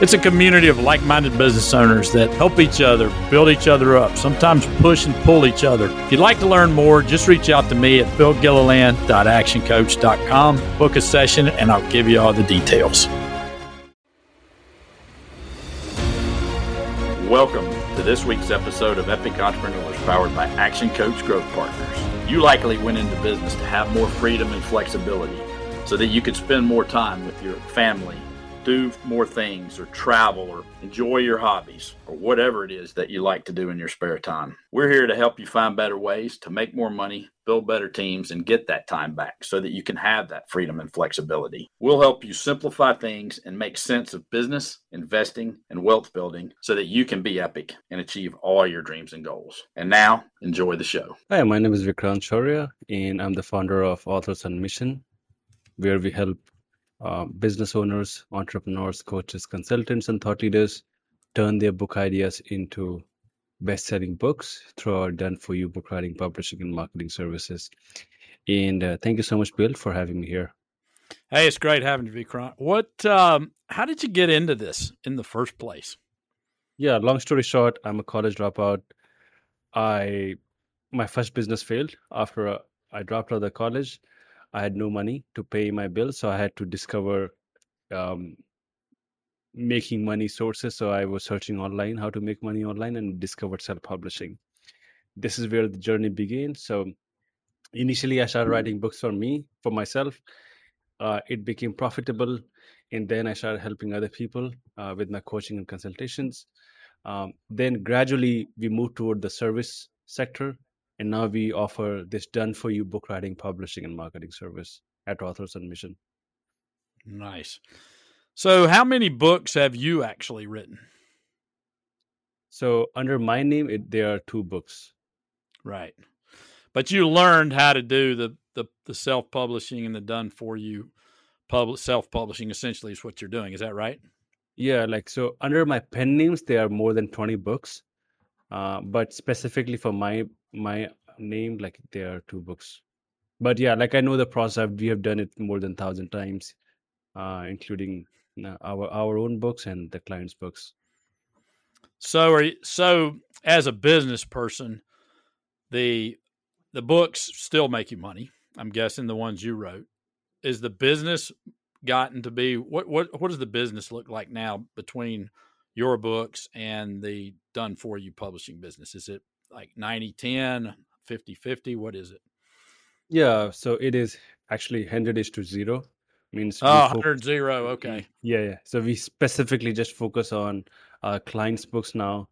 It's a community of like minded business owners that help each other, build each other up, sometimes push and pull each other. If you'd like to learn more, just reach out to me at billgilliland.actioncoach.com, book a session, and I'll give you all the details. Welcome to this week's episode of Epic Entrepreneurs powered by Action Coach Growth Partners. You likely went into business to have more freedom and flexibility so that you could spend more time with your family, do more things, or travel, or enjoy your hobbies, or whatever it is that you like to do in your spare time. We're here to help you find better ways to make more money, build better teams, and get that time back so that you can have that freedom and flexibility. We'll help you simplify things and make sense of business, investing, and wealth building so that you can be epic and achieve all your dreams and goals. And now, enjoy the show. Hi, my name is Vikrant Shaurya, and I'm the founder of Authors on Mission, where we help uh, business owners, entrepreneurs, coaches, consultants, and thought leaders turn their book ideas into best selling books through our done for you book writing, publishing, and marketing services. And uh, thank you so much, Bill, for having me here. Hey, it's great having you, Vikrant. What, um, how did you get into this in the first place? Yeah, long story short, I'm a college dropout. I my first business failed after uh, I dropped out of the college. I had no money to pay my bills, so I had to discover um, making money sources. So I was searching online how to make money online and discovered self publishing. This is where the journey began. So initially, I started writing books for me, for myself. Uh, it became profitable, and then I started helping other people uh, with my coaching and consultations. Um, then gradually, we moved toward the service sector and now we offer this done for you book writing publishing and marketing service at authors on mission. Nice. So how many books have you actually written? So under my name it, there are two books. Right. But you learned how to do the the, the self-publishing and the done for you public self-publishing essentially is what you're doing is that right? Yeah like so under my pen names there are more than 20 books. Uh, but specifically for my my name like there are two books. But yeah like i know the process we have done it more than thousand times uh including uh, our our own books and the clients books. So are you, so as a business person the the books still make you money i'm guessing the ones you wrote. Is the business gotten to be what what what does the business look like now between your books and the done for you publishing business? Is it like 90 10 50 50 what is it? Yeah so it is actually 100 is to zero means oh 100 zero okay. yeah yeah so we specifically just focus on our clients books now.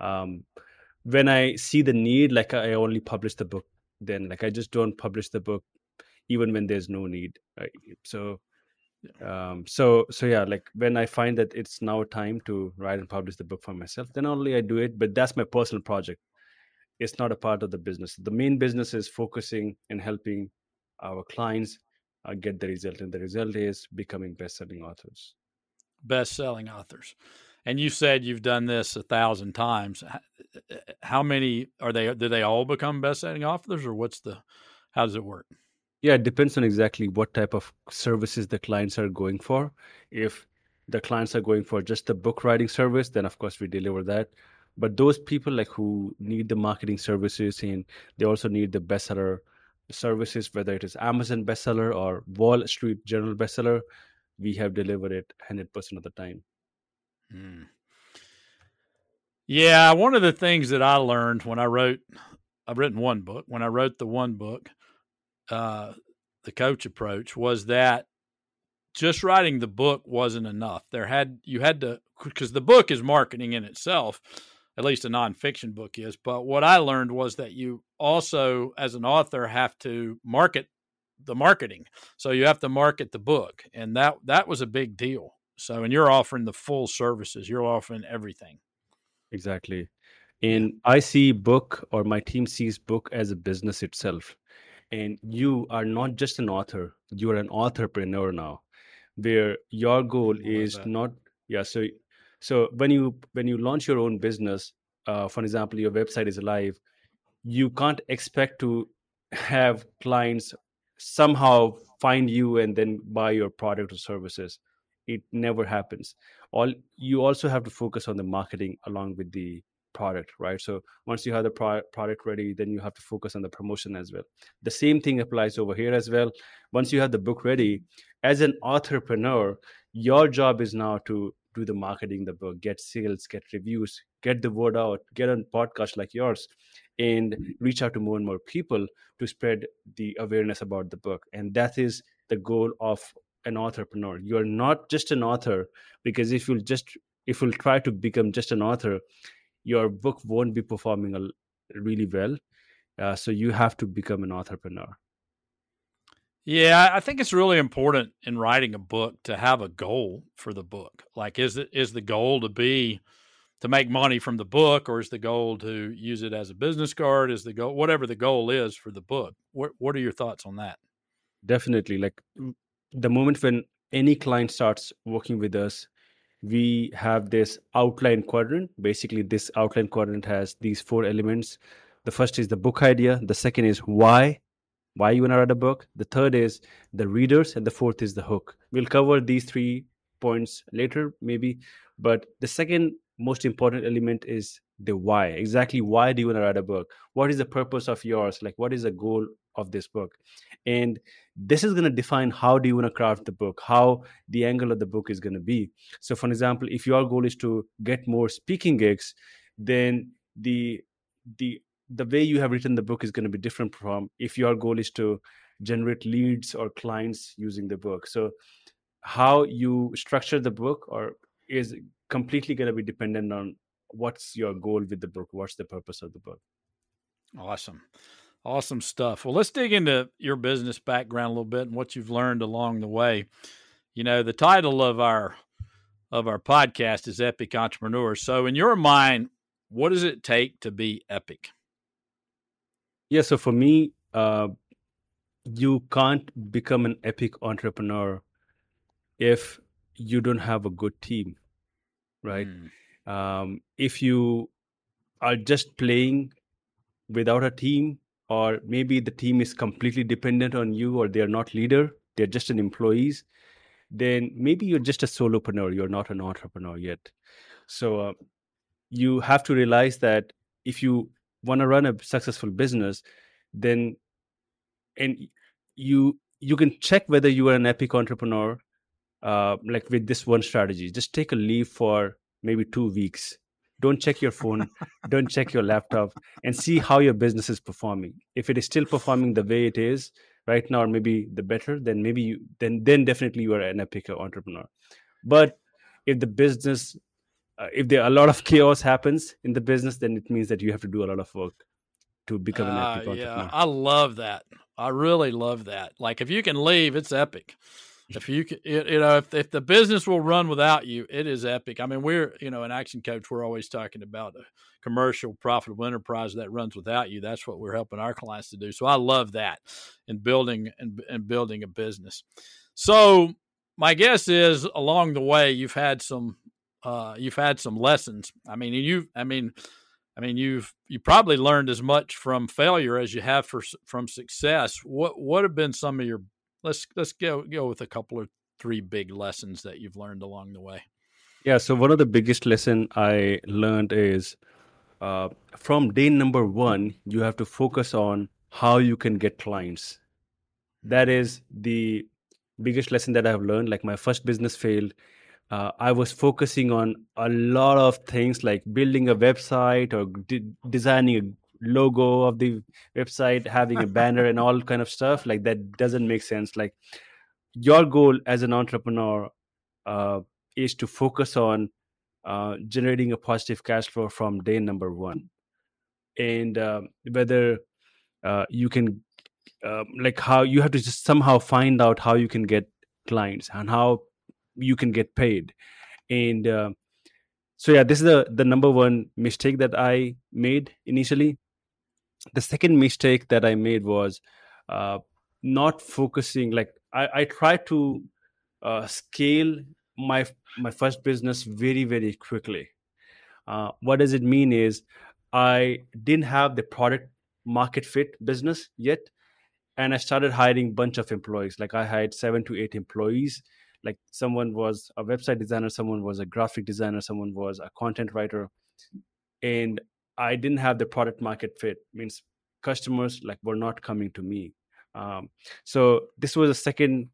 Um when i see the need like i only publish the book then like i just don't publish the book even when there's no need right? So um so so yeah like when i find that it's now time to write and publish the book for myself then only i do it but that's my personal project it's not a part of the business. The main business is focusing and helping our clients uh, get the result, and the result is becoming best-selling authors. Best-selling authors, and you said you've done this a thousand times. How many are they? Do they all become best-selling authors, or what's the? How does it work? Yeah, it depends on exactly what type of services the clients are going for. If the clients are going for just the book writing service, then of course we deliver that but those people like who need the marketing services and they also need the bestseller services whether it is amazon bestseller or wall street journal bestseller we have delivered it 100% of the time. Hmm. yeah one of the things that i learned when i wrote i've written one book. When i wrote the one book uh, the coach approach was that just writing the book wasn't enough. There had you had to because the book is marketing in itself at least a nonfiction book is. But what I learned was that you also, as an author, have to market the marketing. So you have to market the book, and that that was a big deal. So, and you're offering the full services. You're offering everything. Exactly. And I see book, or my team sees book as a business itself. And you are not just an author; you are an entrepreneur now where your goal is that. not yeah so so when you when you launch your own business uh, for example your website is live you can't expect to have clients somehow find you and then buy your product or services. It never happens. All you also have to focus on the marketing along with the product right? So once you have the pro- product ready then you have to focus on the promotion as well. The same thing applies over here as well. Once you have the book ready as an entrepreneur your job is now to do the marketing the book get sales get reviews get the word out get on podcasts like yours and reach out to more and more people to spread the awareness about the book. And that is the goal of an entrepreneur. You're not just an author because if you'll just if you'll try to become just an author your book won't be performing really well. Uh, so you have to become an entrepreneur Yeah, I think it's really important in writing a book to have a goal for the book. Like, is it is the goal to be to make money from the book, or is the goal to use it as a business card? Is the goal whatever the goal is for the book? What What are your thoughts on that? definitely like the moment when any client starts working with us we have this outline quadrant basically this outline quadrant has these four elements the first is the book idea the second is why why you want to write a book? The third is the readers and the fourth is the hook. We'll cover these three points later maybe but the second most important element is the why. Exactly why do you want to write a book? What is the purpose of yours? Like what is the goal of this book? And this is going to define how do you want to craft the book how the angle of the book is going to be. So for example if your goal is to get more speaking gigs then the the the way you have written the book is going to be different from if your goal is to generate leads or clients using the book so how you structure the book or is completely going to be dependent on what's your goal with the book what's the purpose of the book Awesome. Awesome stuff. Well, let's dig into your business background a little bit and what you've learned along the way. You know, the title of our of our podcast is Epic Entrepreneur. So, in your mind, what does it take to be epic? Yeah so for me uh, you can't become an epic entrepreneur if you don't have a good team right? Mm, um, if you are just playing without a team or maybe the team is completely dependent on you or they're not leader they're just an employees then maybe you're just a solopreneur you're not an entrepreneur yet. So uh, you have to realize that if you want to run a successful business then and you you can check whether you are an epic entrepreneur uh, like with this one strategy. Just take a leave for maybe two weeks. Don't check your phone. Don't check your laptop and see how your business is performing. If it is still performing the way it is right now or maybe the better then maybe you then then definitely you are an epic entrepreneur. But if the business uh, if there a lot of chaos happens in the business then it means that you have to do a lot of work to become an uh, epic entrepreneur yeah, I love that. I really love that. Like, if you can leave, it's epic. If you can, you you know, if, if the business will run without you, it is epic. I mean, we're, you know, an action coach, we're always talking about a commercial, profitable enterprise that runs without you. That's what we're helping our clients to do. So I love that in building and, and building a business. So my guess is along the way, you've had some, uh, you've had some lessons. I mean, you, I mean, I mean, you've you probably learned as much from failure as you have for from success. What what have been some of your let's let's go go with a couple of three big lessons that you've learned along the way. Yeah. So one of the biggest lesson I learned is uh, from day number one, you have to focus on how you can get clients. That is the biggest lesson that I have learned. Like my first business failed. Uh, I was focusing on a lot of things like building a website or de- designing a logo of the website, having a banner, and all kind of stuff. Like that doesn't make sense. Like your goal as an entrepreneur uh, is to focus on uh, generating a positive cash flow from day number one and uh, whether uh, you can um, like how you have to just somehow find out how you can get clients and how you can get paid and uh, so yeah this is the the number one mistake that i made initially the second mistake that i made was uh, not focusing like i i tried to uh, scale my my first business very very quickly. Uh, what does it mean is I didn't have the product market fit business yet, and I started hiring bunch of employees. Like I hired seven to eight employees. Like someone was a website designer, someone was a graphic designer, someone was a content writer, and I didn't have the product market fit. Means customers like were not coming to me. Um, so this was a second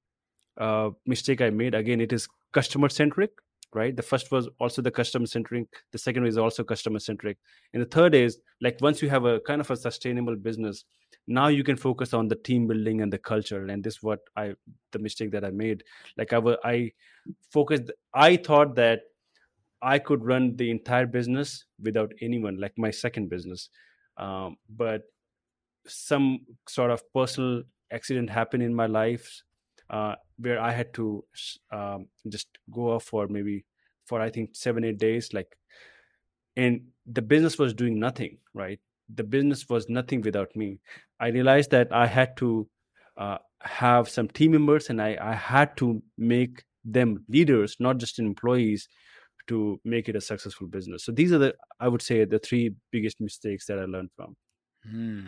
uh, mistake I made. Again, it is customer centric, right? The first was also the customer centric. The second is also customer centric, and the third is like once you have a kind of a sustainable business, now you can focus on the team building and the culture. And this is what I the mistake that I made. Like I was, I focused. I thought that I could run the entire business without anyone, like my second business. Um, but some sort of personal accident happened in my life uh, where I had to um, just go off for maybe for I think seven eight days, like, and the business was doing nothing. Right, the business was nothing without me. I realized that I had to uh, have some team members, and I I had to make them leaders, not just employees, to make it a successful business. So these are the I would say the three biggest mistakes that I learned from. Hmm.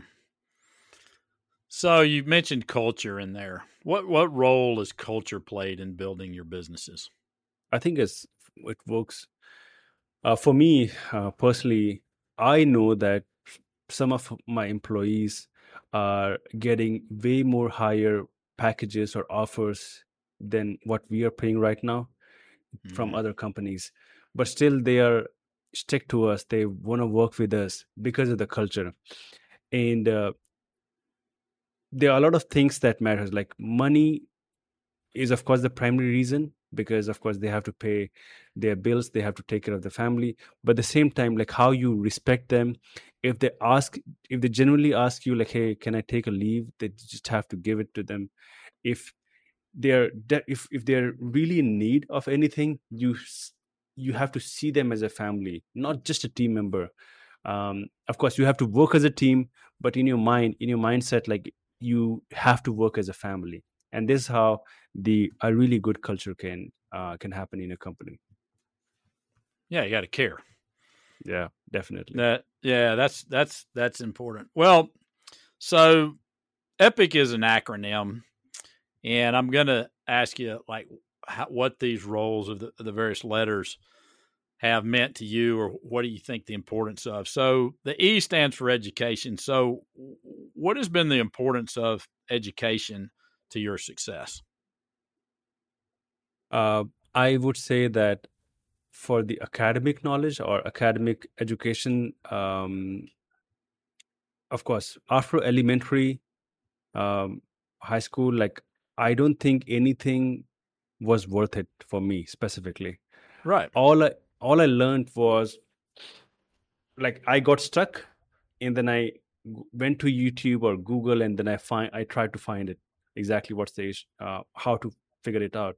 So you mentioned culture in there. What what role has culture played in building your businesses? I think it's it works. Uh, for me uh, personally, I know that some of my employees are getting way more higher packages or offers than what we are paying right now mm-hmm. from other companies, but still they are stick to us. They want to work with us because of the culture, and uh, there are a lot of things that matters like money is of course the primary reason because of course they have to pay their bills they have to take care of the family. But at the same time like how you respect them if they ask if they genuinely ask you like hey can i take a leave? they just have to give it to them. If they're if if they're really in need of anything you you have to see them as a family not just a team member. Um, of course you have to work as a team but in your mind in your mindset like you have to work as a family. And this is how the a really good culture can uh, can happen in a company. Yeah you got to care. Yeah definitely. That yeah that's that's that's important. Well so epic is an acronym and i'm gonna ask you like how, what these roles of the, the various letters have meant to you or what do you think the importance of? So the e stands for education. So what has been the importance of education to your success uh, i would say that for the academic knowledge or academic education um, of course after elementary um, high school like i don't think anything was worth it for me specifically. Right. All I, all I learned was like I got stuck and then I went to YouTube or Google and then I find I tried to find it exactly what stage uh, how to figure it out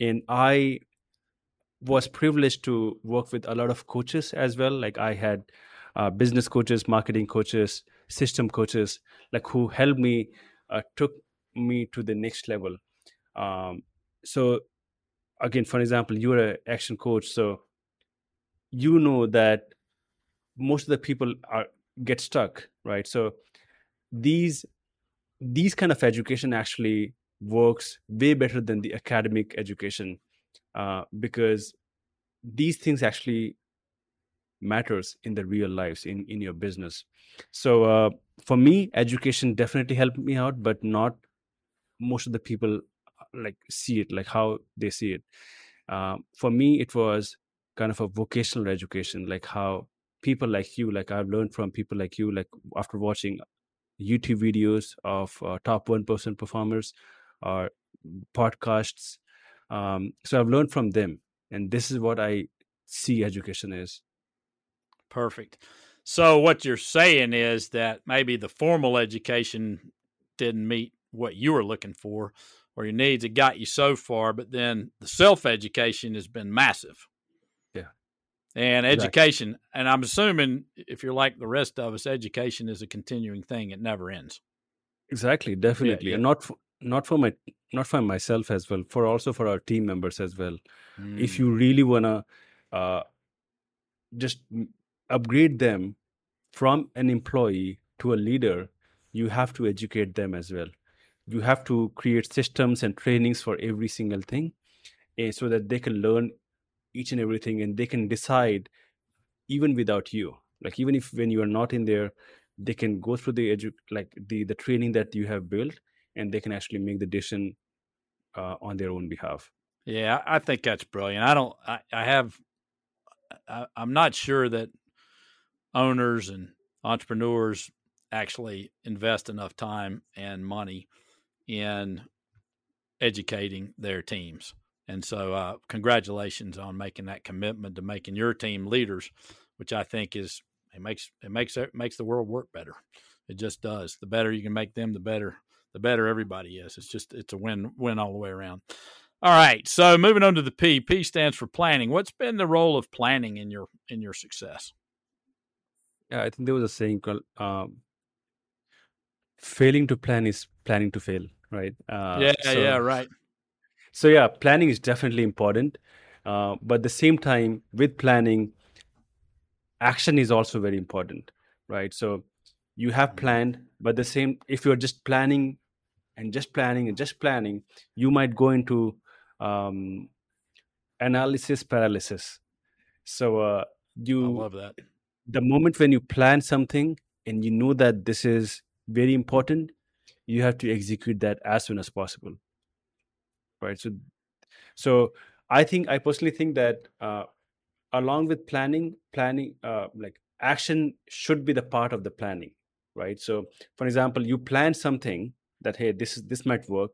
and I was privileged to work with a lot of coaches as well. Like I had uh, business coaches marketing coaches system coaches like who helped me uh, took me to the next level. Um, so again for example you're an action coach so you know that most of the people are get stuck right? So these these kind of education actually works way better than the academic education uh, because these things actually matters in the real lives in in your business. So uh, for me education definitely helped me out but not most of the people uh, like see it like how they see it. Uh, for me it was kind of a vocational education like how people like you like i've learned from people like you like after watching youtube videos of uh, top 1% person performers or podcasts um, so i've learned from them and this is what i see education is perfect so what you're saying is that maybe the formal education didn't meet what you were looking for or your needs it got you so far but then the self education has been massive Yeah. and education. Exactly. And I'm assuming if you're like the rest of us, education is a continuing thing; it never ends. Exactly, definitely, yeah, yeah. and not for, not for my not for myself as well for also for our team members as well. Mm. if you really want to uh, just upgrade them from an employee to a leader you have to educate them as well. You have to create systems and trainings for every single thing eh, so that they can learn each and everything and they can decide even without you. Like even if when you are not in there they can go through the edu- like the the training that you have built and they can actually make the decision uh, on their own behalf Yeah, I think that's brilliant. I don't. I, I have. I, I'm not sure that owners and entrepreneurs actually invest enough time and money in educating their teams. And so, uh, congratulations on making that commitment to making your team leaders, which I think is it makes it makes it makes the world work better. It just does. The better you can make them, the better the better everybody is. It's just it's a win win all the way around. All right. So moving on to the P. P stands for planning. What's been the role of planning in your in your success? Yeah, I think there was a saying called um, failing to plan is planning to fail, right? Uh, yeah, so, yeah, right. So, yeah, planning is definitely important. Uh, but at the same time, with planning, action is also very important, right? So, you have planned, but the same, if you're just planning and just planning and just planning, you might go into um, analysis paralysis. So, uh, I you love that. the moment when you plan something and you know that this is very important you have to execute that as soon as possible right so so i think i personally think that uh, along with planning planning uh, like action should be the part of the planning right so for example you plan something that hey this is this might work.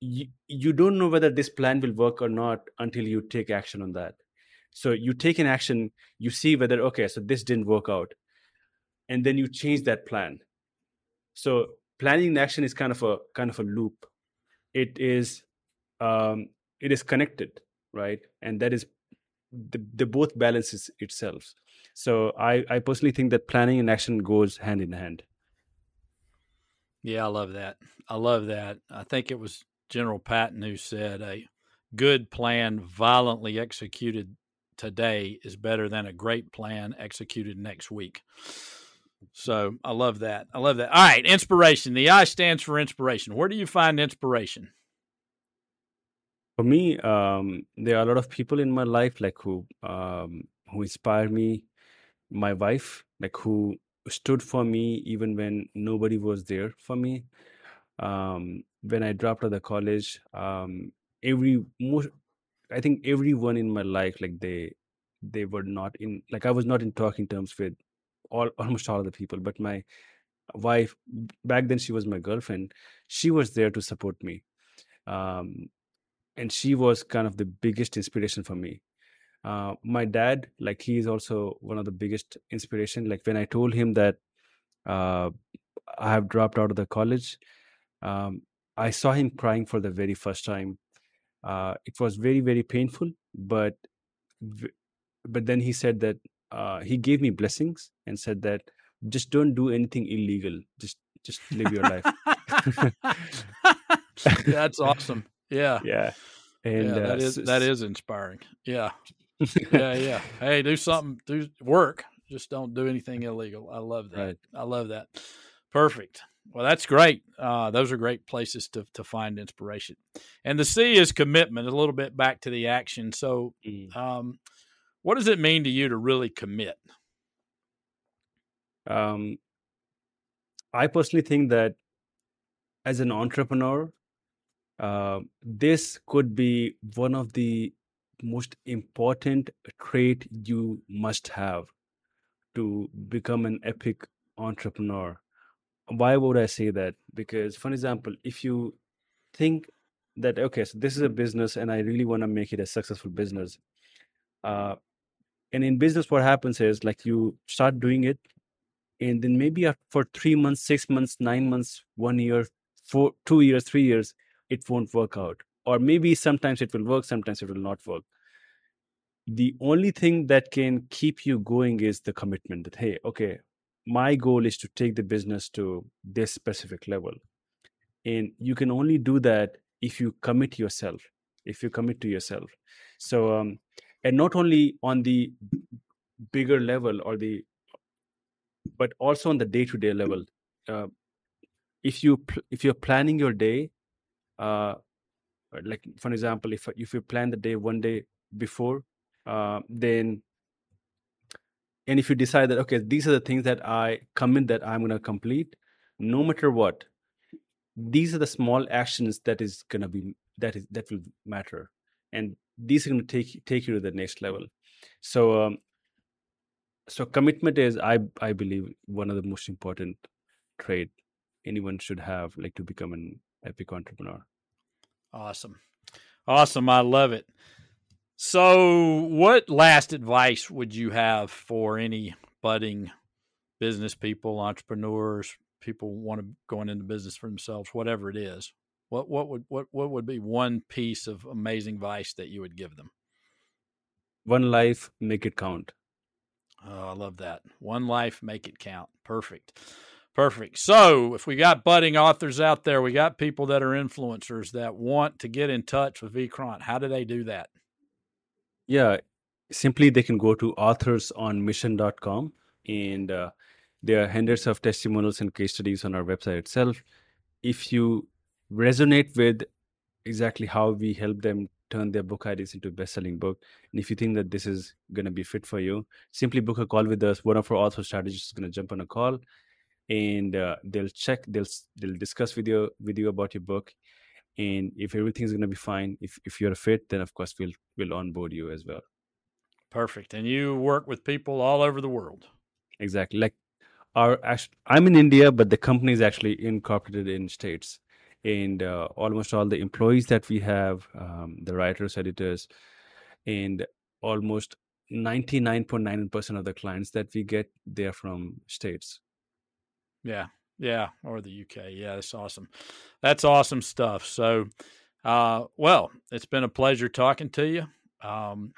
You, you don't know whether this plan will work or not until you take action on that. So you take an action you see whether okay so this didn't work out and then you change that plan. So planning and action is kind of a kind of a loop. It is um it is connected right? And that is the, the both balances itself. So i i personally think that planning and action goes hand in hand Yeah, I love that. I love that. I think it was General Patton who said a good plan violently executed today is better than a great plan executed next week. So I love that. I love that. All right, inspiration. The I stands for inspiration. Where do you find inspiration? for me um there are a lot of people in my life like who um who inspire me my wife like who stood for me even when nobody was there for me. Um when i dropped out of college um every most i think everyone in my life like they they were not in like i was not in talking terms with all almost all of the people but my wife back then she was my girlfriend she was there to support me. Um and she was kind of the biggest inspiration for me uh, my dad like he is also one of the biggest inspiration like when i told him that uh, i have dropped out of the college um, i saw him crying for the very first time uh, it was very very painful but but then he said that uh, he gave me blessings and said that just don't do anything illegal just just live your life That's awesome. Yeah. yeah and yeah, uh, that is that is inspiring. Yeah. Yeah, yeah. Hey, do something, do work. Just don't do anything illegal. I love that. Right. I love that. Perfect. Well, that's great. Uh, those are great places to to find inspiration. And the C is commitment. A little bit back to the action. So, Mm. um, what does it mean to you to really commit? um, I personally think that as an entrepreneur, uh, this could be one of the most important trait you must have to become an epic entrepreneur. Why would I say that? Because, for example, if you think that okay, so this is a business and I really want to make it a successful business, uh, and in business, what happens is like you start doing it and then maybe for three months six months nine months one year four two years three years it won't work out or maybe sometimes it will work sometimes it will not work. The only thing that can keep you going is the commitment that hey okay my goal is to take the business to this specific level. And you can only do that if you commit yourself if you commit to yourself. So um, and not only on the bigger level or the but also on the day to day level. Uh, if you if you're planning your day uh, like for example if if you plan the day one day before uh, then and if you decide that okay these are the things that i commit that i'm going to complete no matter what these are the small actions that is going to be that is that will matter and these are going to take take you to the next level. So um, so commitment is i i believe one of the most important trait anyone should have like to become an epic entrepreneur awesome awesome i love it so what last advice would you have for any budding business people entrepreneurs people want to going into business for themselves whatever it is what what would what what would be one piece of amazing advice that you would give them one life make it count Oh, I love that. One life, make it count. Perfect. Perfect. So, if we got budding authors out there, we got people that are influencers that want to get in touch with Vikrant. How do they do that? Yeah, simply they can go to authorsonmission.com and uh, there are hundreds of testimonials and case studies on our website itself. If you resonate with exactly how we help them turn their book ideas into a best-selling book and if you think that this is going to be fit for you simply book a call with us one of our author strategists is going to jump on a call and uh, they'll check they'll they'll discuss with you with you about your book. And if everything's going to be fine if, if you're a fit then of course we'll we'll onboard you as well. Perfect. And you work with people all over the world. Exactly. Like our i'm in india but the company is actually incorporated in states. And uh, almost all the employees that we have, um, the writers, editors, and almost 99.9% of the clients that we get, they're from states. Yeah. Yeah. Or the UK. Yeah. That's awesome. That's awesome stuff. So, uh, well, it's been a pleasure talking to you. Um,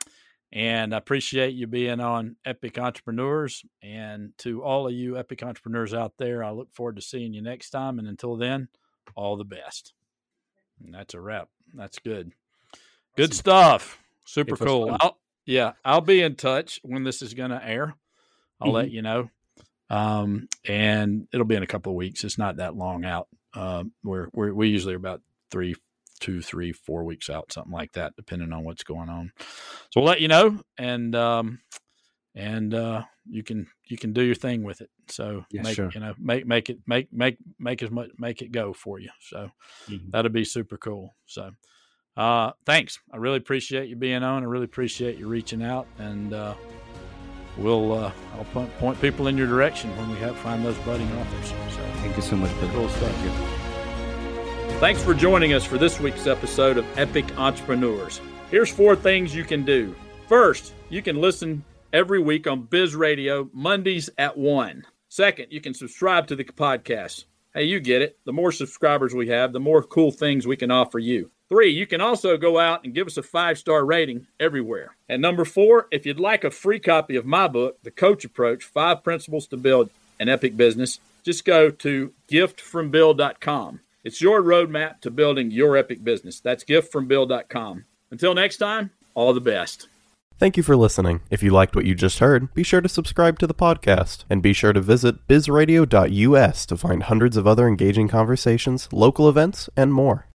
and I appreciate you being on Epic Entrepreneurs. And to all of you Epic Entrepreneurs out there, I look forward to seeing you next time. And until then, all the best. And that's a wrap. That's good. Good stuff. Super cool. I'll, yeah, I'll be in touch when this is going to air. I'll mm-hmm. let you know. Um, and it'll be in a couple of weeks. It's not that long out. Um, we're, we're, we usually are about three, two, three, four weeks out, something like that, depending on what's going on. So we'll let you know. And, um, and uh, you can you can do your thing with it. So yeah, make sure. you know make make it make make make as much make it go for you. So mm-hmm. that'd be super cool. So uh, thanks. I really appreciate you being on. I really appreciate you reaching out, and uh, we'll uh, I'll point, point people in your direction when we have find those budding authors. So thank you so much. For cool stuff. Thank you. Thanks for joining us for this week's episode of Epic Entrepreneurs. Here's four things you can do. First, you can listen every week on Biz Radio, Mondays at 1. Second, you can subscribe to the podcast. Hey, you get it. The more subscribers we have, the more cool things we can offer you. Three, you can also go out and give us a five star rating everywhere. And number four, if you'd like a free copy of my book, The Coach Approach Five Principles to Build an Epic Business, just go to giftfrombill.com. It's your roadmap to building your epic business. That's giftfrombill.com. Until next time, all the best. Thank you for listening. If you liked what you just heard, be sure to subscribe to the podcast and be sure to visit bizradio.us to find hundreds of other engaging conversations, local events, and more.